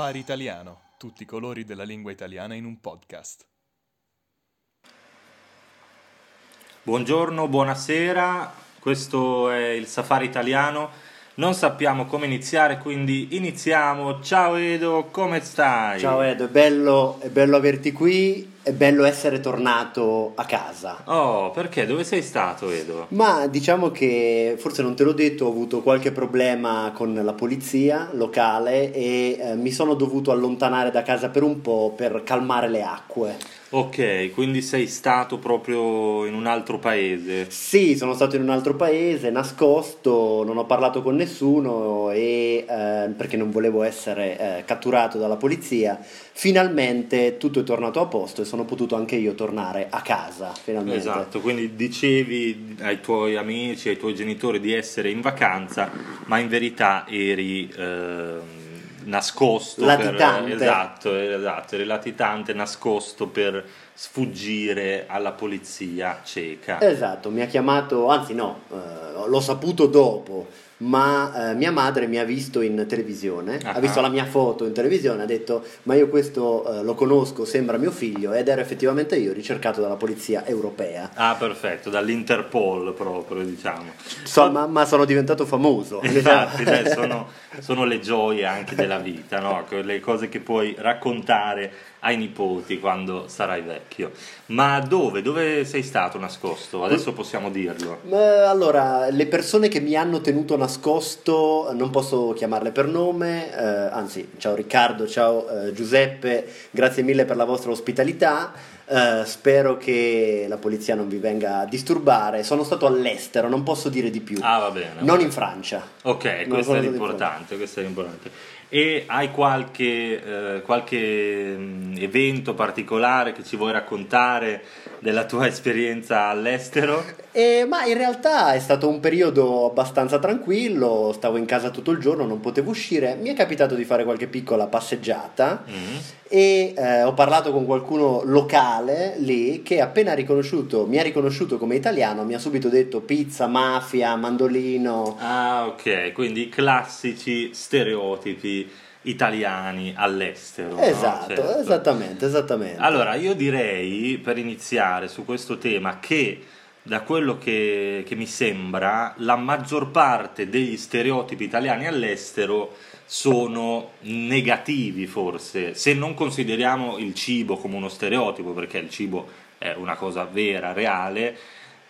Safari Italiano, tutti i colori della lingua italiana in un podcast. Buongiorno, buonasera, questo è il Safari Italiano. Non sappiamo come iniziare, quindi iniziamo. Ciao Edo, come stai? Ciao Edo, è bello, è bello averti qui, è bello essere tornato a casa. Oh, perché? Dove sei stato Edo? Ma diciamo che, forse non te l'ho detto, ho avuto qualche problema con la polizia locale e eh, mi sono dovuto allontanare da casa per un po' per calmare le acque. Ok, quindi sei stato proprio in un altro paese? Sì, sono stato in un altro paese, nascosto, non ho parlato con nessuno e, eh, perché non volevo essere eh, catturato dalla polizia. Finalmente tutto è tornato a posto e sono potuto anche io tornare a casa, finalmente. Esatto, quindi dicevi ai tuoi amici, ai tuoi genitori di essere in vacanza, ma in verità eri... Eh, nascosto latitante. Per, esatto, esatto, eri latitante, nascosto per sfuggire alla polizia ceca. Esatto, mi ha chiamato, anzi no, eh, l'ho saputo dopo ma eh, mia madre mi ha visto in televisione, uh-huh. ha visto la mia foto in televisione, ha detto ma io questo eh, lo conosco, sembra mio figlio ed ero effettivamente io ricercato dalla polizia europea. Ah perfetto, dall'Interpol proprio diciamo. So, ma, ma, sono diventato famoso. Infatti beh, sono, sono, le gioie anche della vita, no? le cose che puoi raccontare ai nipoti quando sarai vecchio. Ma dove? Dove sei stato nascosto? Adesso possiamo dirlo. Allora, le persone che mi hanno tenuto nascosto, non posso chiamarle per nome, eh, anzi, ciao Riccardo, ciao eh, Giuseppe, grazie mille per la vostra ospitalità. Uh, spero che la polizia non vi venga a disturbare. Sono stato all'estero, non posso dire di più. Ah, va bene. Non va in Francia. Ok, questo è, questo è l'importante. E hai qualche, eh, qualche mm, evento particolare che ci vuoi raccontare della tua esperienza all'estero? Eh, ma in realtà è stato un periodo abbastanza tranquillo, stavo in casa tutto il giorno, non potevo uscire, mi è capitato di fare qualche piccola passeggiata mm-hmm. E eh, ho parlato con qualcuno locale lì che appena riconosciuto, mi ha riconosciuto come italiano, mi ha subito detto pizza, mafia, mandolino. Ah ok, quindi classici stereotipi italiani all'estero. Esatto, no? certo. esattamente, esattamente. Allora, io direi per iniziare su questo tema che da quello che, che mi sembra la maggior parte degli stereotipi italiani all'estero sono negativi forse, se non consideriamo il cibo come uno stereotipo, perché il cibo è una cosa vera, reale,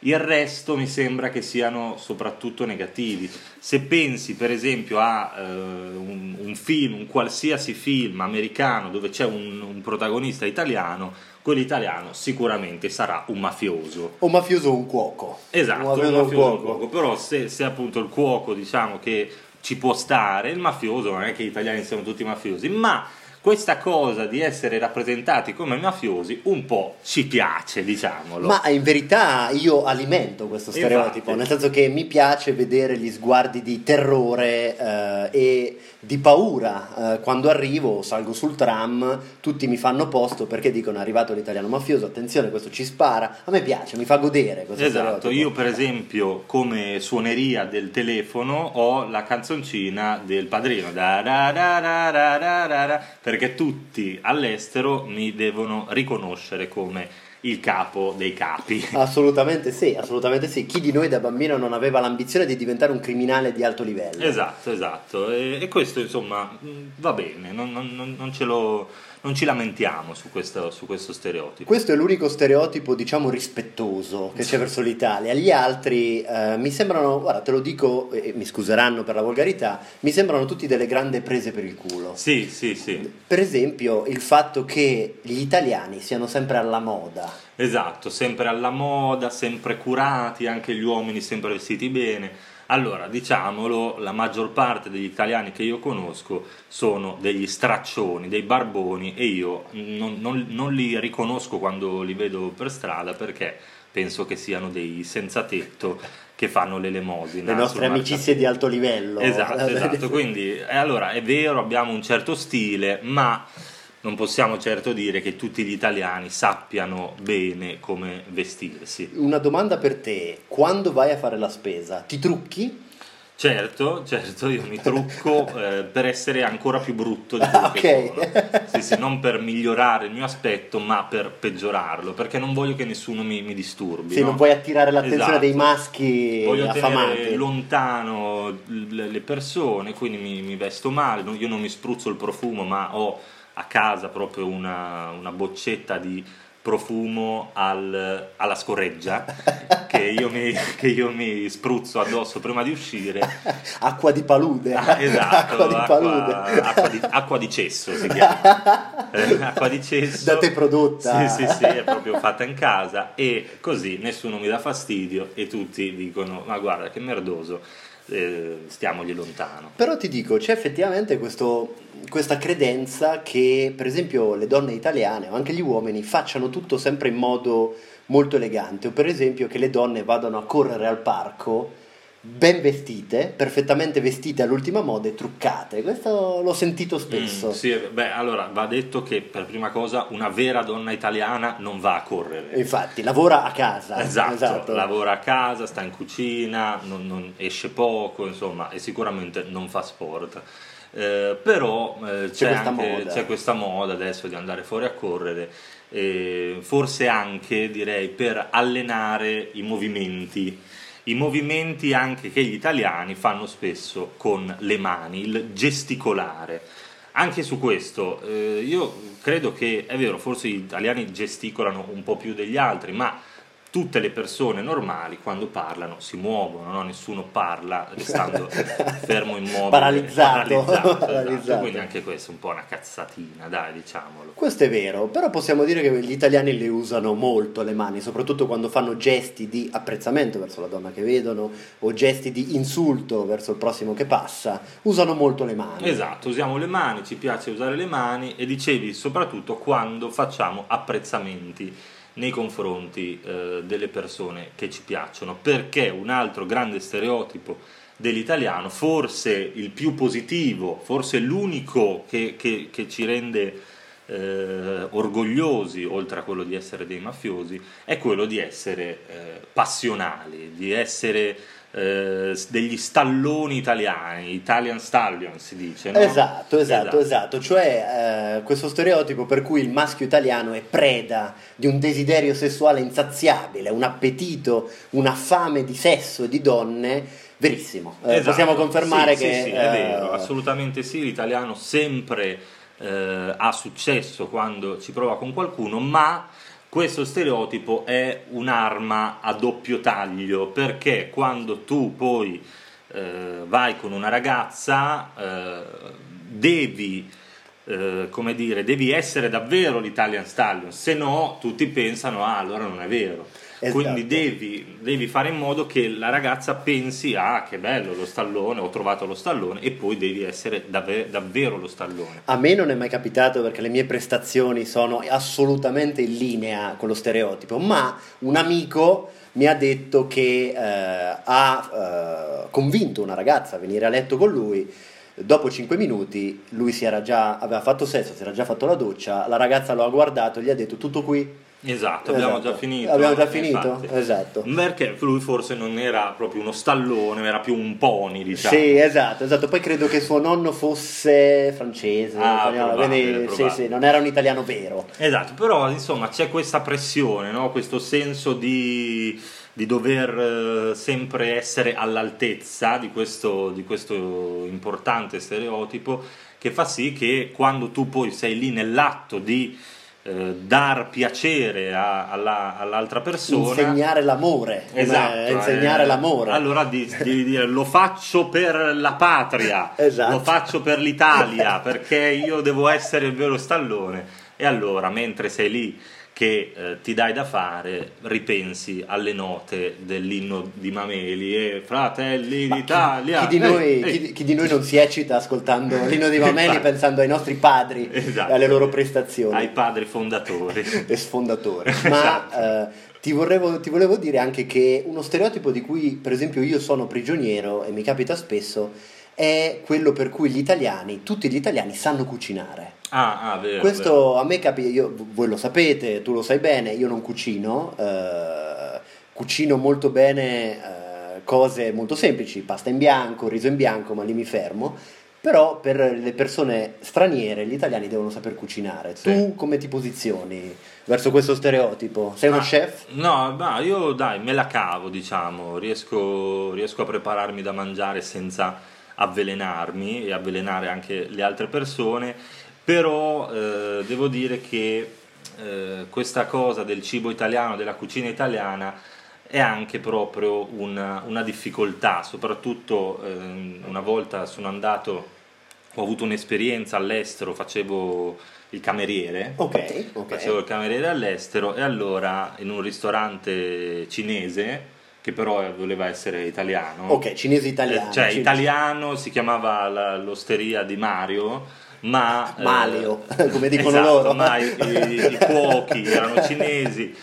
il resto mi sembra che siano soprattutto negativi. Se pensi per esempio a uh, un, un, film, un qualsiasi film americano dove c'è un, un protagonista italiano, quell'italiano sicuramente sarà un mafioso. Un mafioso o un cuoco. Esatto, un mafioso, mafioso un cuoco. Però se, se appunto il cuoco diciamo che ci può stare, il mafioso non è che gli italiani siano tutti mafiosi, ma questa cosa di essere rappresentati come mafiosi un po' ci piace, diciamolo. Ma in verità io alimento questo stereotipo, Infatti. nel senso che mi piace vedere gli sguardi di terrore eh, e di paura eh, quando arrivo, salgo sul tram, tutti mi fanno posto perché dicono è arrivato l'italiano mafioso, attenzione, questo ci spara. A me piace, mi fa godere questo esatto. Io per esempio come suoneria del telefono ho la canzoncina del padrino da da da da da da da perché tutti all'estero mi devono riconoscere come il capo dei capi. Assolutamente sì, assolutamente sì. Chi di noi da bambino non aveva l'ambizione di diventare un criminale di alto livello? Esatto, esatto. E, e questo insomma va bene, non, non, non ce lo non ci lamentiamo su questo, su questo, stereotipo. Questo è l'unico stereotipo, diciamo, rispettoso che c'è verso l'Italia. Gli altri eh, mi sembrano, guarda, te lo dico, e mi scuseranno per la volgarità, mi sembrano tutti delle grandi prese per il culo. Sì, sì, sì. Per esempio, il fatto che gli italiani siano sempre alla moda. Esatto, sempre alla moda, sempre curati, anche gli uomini sempre vestiti bene allora, diciamolo, la maggior parte degli italiani che io conosco sono degli straccioni, dei barboni e io non, non, non li riconosco quando li vedo per strada perché penso che siano dei senza tetto che fanno l'elemosina. Le nostre amicizie di alto livello. Esatto, esatto. Quindi, allora, è vero, abbiamo un certo stile, ma non possiamo certo dire che tutti gli italiani sappiano bene come vestirsi. Una domanda per te, quando vai a fare la spesa, ti trucchi? Certo, certo, io mi trucco eh, per essere ancora più brutto di Ah, quello che ok. sono. Sì, sì, non per migliorare il mio aspetto, ma per peggiorarlo, perché non voglio che nessuno mi, mi disturbi. Sì, no? non vuoi attirare l'attenzione Esatto. dei maschi Voglio tenere affamati. lontano le persone, quindi mi, mi vesto male, io non mi spruzzo il profumo, ma ho a casa proprio una, una boccetta di profumo al- alla scorreggia che io, mi, che io mi spruzzo addosso prima di uscire. Acqua di palude. Ah, esatto, acqua di palude. acqua di, acqua di cesso si chiama. Eh, acqua di cesso. Da te prodotta. Sì, sì, sì, è proprio fatta in casa e così nessuno mi dà fastidio e tutti dicono ma guarda che merdoso, eh, stiamogli lontano. Però ti dico, c'è effettivamente questo- questa credenza che, per esempio, le donne italiane o anche gli uomini facciano tutto sempre in modo molto elegante. O per esempio che le donne vadano a correre al parco ben vestite, perfettamente vestite all'ultima moda e truccate. Questo l'ho sentito spesso. Mm, sì, beh, allora va detto che per prima cosa una vera donna italiana non va a correre. Infatti, lavora a casa. Esatto, lavora a casa, sta in cucina, non, non esce poco, insomma, e sicuramente non fa sport. Eh, però eh, c'è, questa anche, moda. c'è questa moda adesso di andare fuori a correre, eh, forse anche direi per allenare i movimenti. I movimenti anche che gli italiani fanno spesso con le mani, il gesticolare. Anche su questo, eh, io credo che è vero, forse gli italiani gesticolano un po' più degli altri, ma tutte le persone normali quando parlano si muovono, no? nessuno parla restando fermo immobile, Paralizzato. paralizzato, esatto. Paralizzato. Quindi anche questo è un po' una cazzatina, dai, diciamolo. Questo è vero, però possiamo dire che gli italiani le usano molto le mani, soprattutto quando fanno gesti di apprezzamento verso la donna che vedono o gesti di insulto verso il prossimo che passa, usano molto le mani. Esatto, usiamo le mani, ci piace usare le mani e dicevi soprattutto quando facciamo apprezzamenti nei confronti eh, delle persone che ci piacciono, perché un altro grande stereotipo dell'italiano, forse il più positivo, forse l'unico che, che- che ci rende eh, orgogliosi, oltre a quello di essere dei mafiosi, è quello di essere eh, passionali, di essere eh, degli stalloni italiani, Italian Stallion si dice, no? Esatto, esatto, esatto, cioè eh, questo stereotipo per cui il maschio italiano è preda di un desiderio sessuale insaziabile, un appetito, una fame di sesso e di donne, verissimo. Eh, Esatto. Possiamo confermare Sì, che... sì, sì, è eh, vero, assolutamente sì, l'italiano sempre eh, ha successo quando ci prova con qualcuno, ma questo stereotipo è un'arma a doppio taglio perché quando tu poi eh, vai con una ragazza eh, devi eh, come dire, devi essere davvero l'Italian Stallion, se no tutti pensano, ah, allora non è vero. Esatto. Quindi devi, devi fare in modo che la ragazza pensi, ah, che bello lo stallone, ho trovato lo stallone, e poi devi essere davve- davvero lo stallone. A me non è mai capitato perché le mie prestazioni sono assolutamente in linea con lo stereotipo, ma un amico mi ha detto che eh, ha eh, convinto una ragazza a venire a letto con lui. Dopo 5 minuti lui si era già, aveva fatto sesso, si era già fatto la doccia, la ragazza lo ha guardato e gli ha detto tutto qui? Esatto, abbiamo Esatto. già finito. Abbiamo già eh, finito? infatti. Esatto. Perché lui forse non era proprio uno stallone, era più un pony, diciamo. Sì, esatto, esatto. Poi credo che suo nonno fosse francese, Ah, probabile, quindi sì, probabile. sì, non era un italiano vero. Esatto, però insomma c'è questa pressione, no? questo senso di, di dover eh, sempre essere all'altezza di questo, di questo importante stereotipo che fa sì che quando tu poi sei lì nell'atto di eh, dar piacere a- alla- all'altra persona, Insegnare l'amore, Esatto, insegnare eh, l'amore. Allora di- devi dire lo faccio per la patria, Esatto. lo faccio per l'Italia, perché io devo essere il vero stallone. E allora, mentre sei lì che eh, ti dai da fare, ripensi alle note dell'inno di Mameli e Fratelli Ma chi- d'Italia. Chi, di Ehi, noi, ehi. chi- chi di noi non si eccita ascoltando l'inno di Mameli Infatti. pensando ai nostri padri Esatto. e alle loro prestazioni Ai padri fondatori. e sfondatori. Ma Esatto. eh, ti, vorrevo- ti volevo dire anche che uno stereotipo di cui, per esempio, io sono prigioniero e mi capita spesso è quello per cui gli italiani, tutti gli italiani, sanno cucinare. Ah, ah, vero, vero. Questo a me capita, io- voi lo sapete, tu lo sai bene, io non cucino, eh, cucino molto bene eh, cose molto semplici, pasta in bianco, riso in bianco, ma lì mi fermo. Però per le persone straniere gli italiani devono saper cucinare. Sì. Tu come ti posizioni verso questo stereotipo? Sei uno Ah, chef? No, ma io dai, me la cavo, diciamo, riesco, riesco a prepararmi da mangiare senza avvelenarmi e avvelenare anche le altre persone, però eh, devo dire che eh, questa cosa del cibo italiano, della cucina italiana, è anche proprio una, una difficoltà, soprattutto ehm, una volta sono andato, ho avuto un'esperienza all'estero, facevo il cameriere. Ok, ok. Facevo il cameriere all'estero e allora in un ristorante cinese, che però voleva essere italiano. Ok, cinese italiano. Eh, cioè Cin- italiano, si chiamava la- l'osteria di Mario, ma... eh, Malio, come dicono esatto, loro. ma i, i- i cuochi erano cinesi,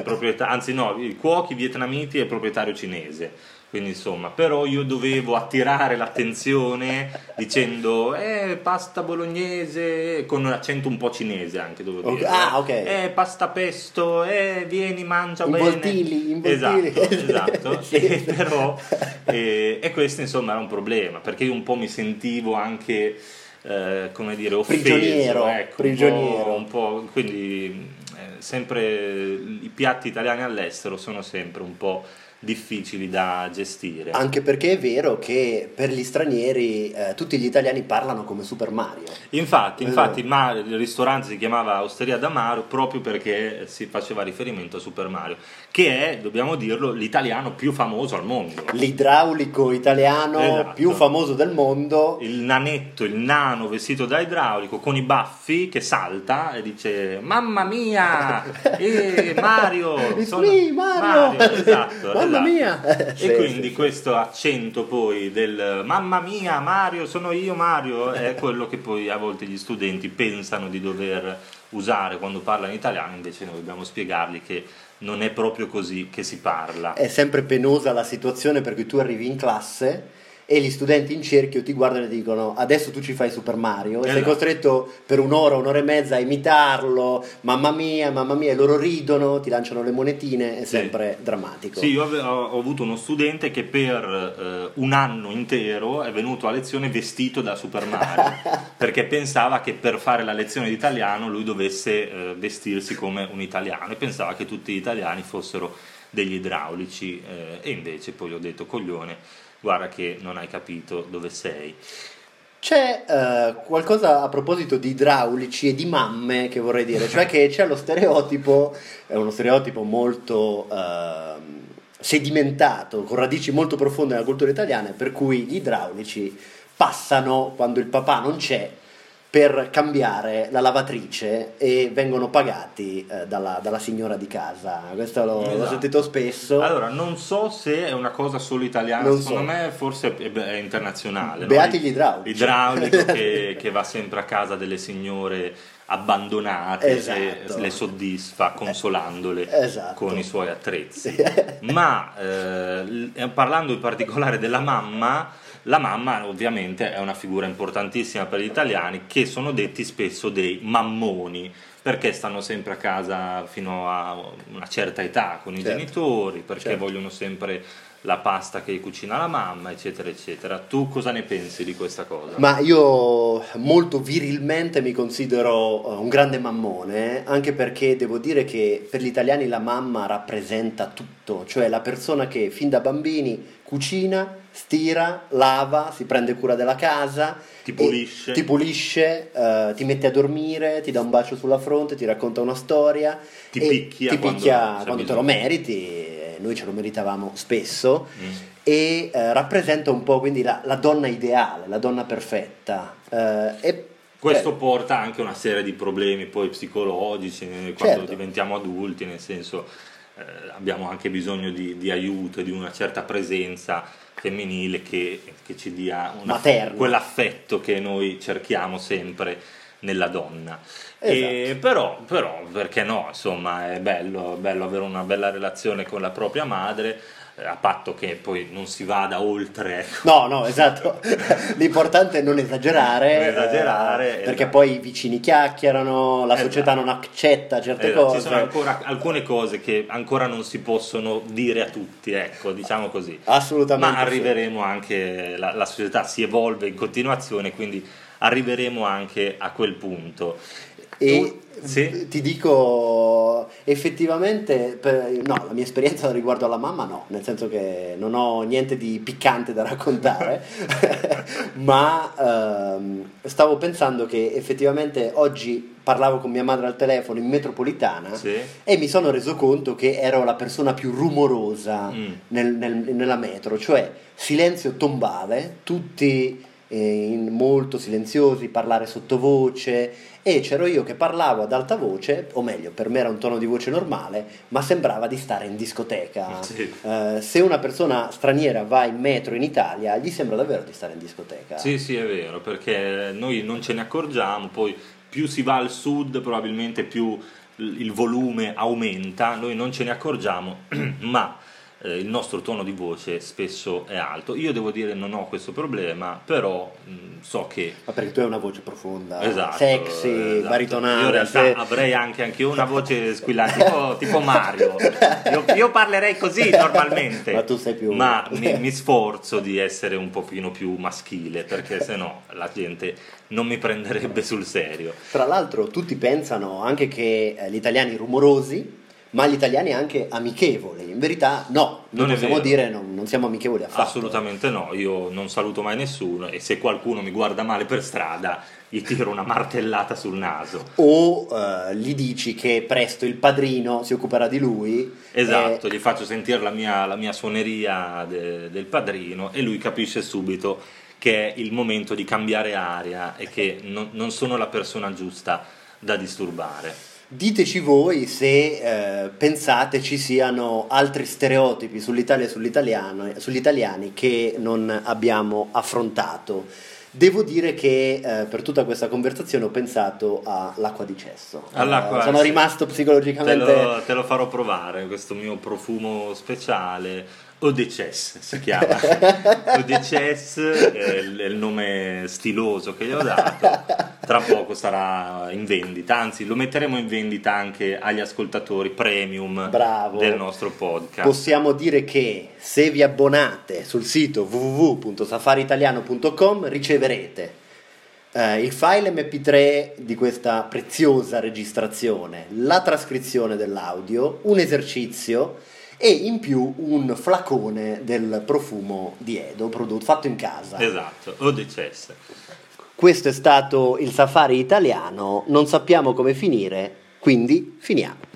proprieta- anzi no, i cuochi vietnamiti e il proprietario cinese. Quindi insomma, però io dovevo attirare l'attenzione dicendo eh, pasta bolognese con un accento un po' cinese anche devo Ok, dire. ah, ok. Eh, pasta pesto, eh, vieni, mangia bene. Involtili, involtili. Esatto, esatto. Sì. E però eh, e questo insomma era un problema, perché io un po' mi sentivo anche eh, come dire offeso, Prigioniero, ecco, prigioniero. Un po', un po', quindi eh, sempre i piatti italiani all'estero sono sempre un po' difficili da gestire. Anche perché è vero che per gli stranieri eh, tutti gli italiani parlano come Super Mario. Infatti, Eh. infatti ma- il ristorante si chiamava Osteria da Mario proprio perché si faceva riferimento a Super Mario, che è, dobbiamo dirlo, l'italiano più famoso al mondo. L'idraulico italiano Esatto. più famoso del mondo. Il nanetto, il nano vestito da idraulico con i baffi che salta e dice Mamma mia! Eh, Mario! Sono- me, Mario! Esatto, Mamma mia! Sì, E quindi sì. questo accento poi del Mamma mia, Mario, sono io Mario, è quello che poi a volte gli studenti pensano di dover usare quando parlano italiano, invece noi dobbiamo spiegargli che non è proprio così che si parla. È sempre penosa la situazione per cui tu arrivi in classe e gli studenti in cerchio ti guardano e ti dicono adesso tu ci fai Super Mario e sei Esatto. costretto per un'ora, un'ora e mezza a imitarlo, mamma mia, mamma mia, e loro ridono, ti lanciano le monetine, è Sì. sempre drammatico. Sì, io ho, ho avuto uno studente che per eh, un anno intero è venuto a lezione vestito da Super Mario perché pensava che per fare la lezione di italiano lui dovesse eh, vestirsi come un italiano e pensava che tutti gli italiani fossero degli idraulici eh, e invece poi gli ho detto coglione guarda che non hai capito dove sei. C'è eh, qualcosa a proposito di idraulici e di mamme che vorrei dire, cioè che c'è lo stereotipo, è uno stereotipo molto ehm, sedimentato, con radici molto profonde nella cultura italiana, per cui gli idraulici passano quando il papà non c'è per cambiare la lavatrice e vengono pagati eh, dalla, dalla signora di casa. Questo l'ho, l'ho Esatto. sentito spesso. allora non so se è una cosa solo italiana Non secondo so. me forse è, internazionale no? Beati gli idraulici. L'idraulico che, che va sempre a casa delle signore abbandonate Esatto. e le soddisfa consolandole Esatto. con i suoi attrezzi. Ma eh, l- parlando in particolare della mamma, la mamma ovviamente è una figura importantissima per gli italiani che sono detti spesso dei mammoni perché stanno sempre a casa fino a una certa età con i Certo. genitori, perché Certo. vogliono sempre la pasta che cucina la mamma, eccetera, eccetera. Tu cosa ne pensi di questa cosa? Ma io molto virilmente mi considero eh, un grande mammone, anche perché devo dire che per gli italiani la mamma rappresenta tutto, cioè la persona che fin da bambini cucina, stira, lava, si prende cura della casa, Ti pulisce. ti, pulisce, eh, ti mette a dormire, ti dà un bacio sulla fronte, ti racconta una storia, Ti picchia ti quando picchia quando te lo meriti, noi ce lo meritavamo spesso Mm. e eh, rappresenta un po' quindi la, la donna ideale, la donna perfetta. eh, e, Questo cioè, porta anche a una serie di problemi poi psicologici eh, quando Certo. diventiamo adulti, nel senso eh, abbiamo anche bisogno di, di aiuto di una certa presenza femminile che, che ci dia una- quell'affetto che noi cerchiamo sempre nella donna. Esatto. Però, però, perché no? Insomma, è bello, bello avere una bella relazione con la propria madre, eh, a patto che poi non si vada oltre. No, no, esatto. L'importante è non esagerare, Non esagerare, eh, perché esatto. poi i vicini chiacchierano, la Esatto. società non accetta certe Esatto, cose. Ci sono ancora alcune cose che ancora non si possono dire a tutti, ecco, diciamo così. Assolutamente. Ma sì. arriveremo anche, la, la società si evolve in continuazione, quindi arriveremo anche a quel punto. E sì? ti dico, effettivamente, per- no, la mia esperienza riguardo alla mamma no, nel senso che non ho niente di piccante da raccontare, ma ehm, stavo pensando che effettivamente oggi parlavo con mia madre al telefono in metropolitana Sì. e mi sono reso conto che ero la persona più rumorosa Mm. nel- nel- nella metro, cioè silenzio tombale, tutti molto silenziosi, parlare sottovoce e c'ero io che parlavo ad alta voce, o meglio, per me era un tono di voce normale, ma sembrava di stare in discoteca. Sì. Eh, se una persona straniera va in metro in Italia, gli sembra davvero di stare in discoteca. Sì, sì, è vero, perché noi non ce ne accorgiamo, poi più si va al sud probabilmente più il volume aumenta, noi non ce ne accorgiamo, ma eh, il nostro tono di voce spesso è alto. Io devo dire non ho questo problema, però mh, so che Ma perché tu hai una voce profonda, Esatto, sexy, esatto. baritonale. Io in realtà se- avrei anche, anche io una voce squillante, tipo, tipo Mario. Io, io parlerei così normalmente. Ma tu sei più- Ma mi, mi sforzo di essere un pochino più maschile, perché sennò la gente non mi prenderebbe sul serio. Tra l'altro tutti pensano anche che eh, gli italiani rumorosi, ma gli italiani anche amichevoli. In verità no, non, Non è possiamo dire non, non siamo amichevoli affatto. Assolutamente no, io non saluto mai nessuno e se qualcuno mi guarda male per strada gli tiro una martellata sul naso. O eh, gli dici che presto il padrino si occuperà di lui. Esatto, eh, gli faccio sentire la mia, la mia suoneria de- del padrino e lui capisce subito che è il momento di cambiare aria e che non, non sono la persona giusta da disturbare. Diteci voi se eh, pensate ci siano altri stereotipi sull'Italia e sull'italiano- sugli italiani che non abbiamo affrontato. Devo dire che eh, per tutta questa conversazione ho pensato all'acqua di cesso. All'acqua, Eh, sono rimasto Te psicologicamente... lo, te lo farò provare, questo mio profumo speciale. Eau de Chess si chiama. Eau de Chess è il, nome stiloso che gli ho dato. Tra poco sarà in vendita, anzi lo metteremo in vendita anche agli ascoltatori premium Bravo. del nostro podcast. Possiamo dire che se vi abbonate sul sito www.safaritaliano.com riceverete eh, il file MP3 di questa preziosa registrazione, la trascrizione dell'audio, un esercizio e in più un flacone del profumo di Edo prodotto, fatto in casa. Esatto, Eau de Chess. Questo è stato il safari italiano, non sappiamo come finire, quindi finiamo.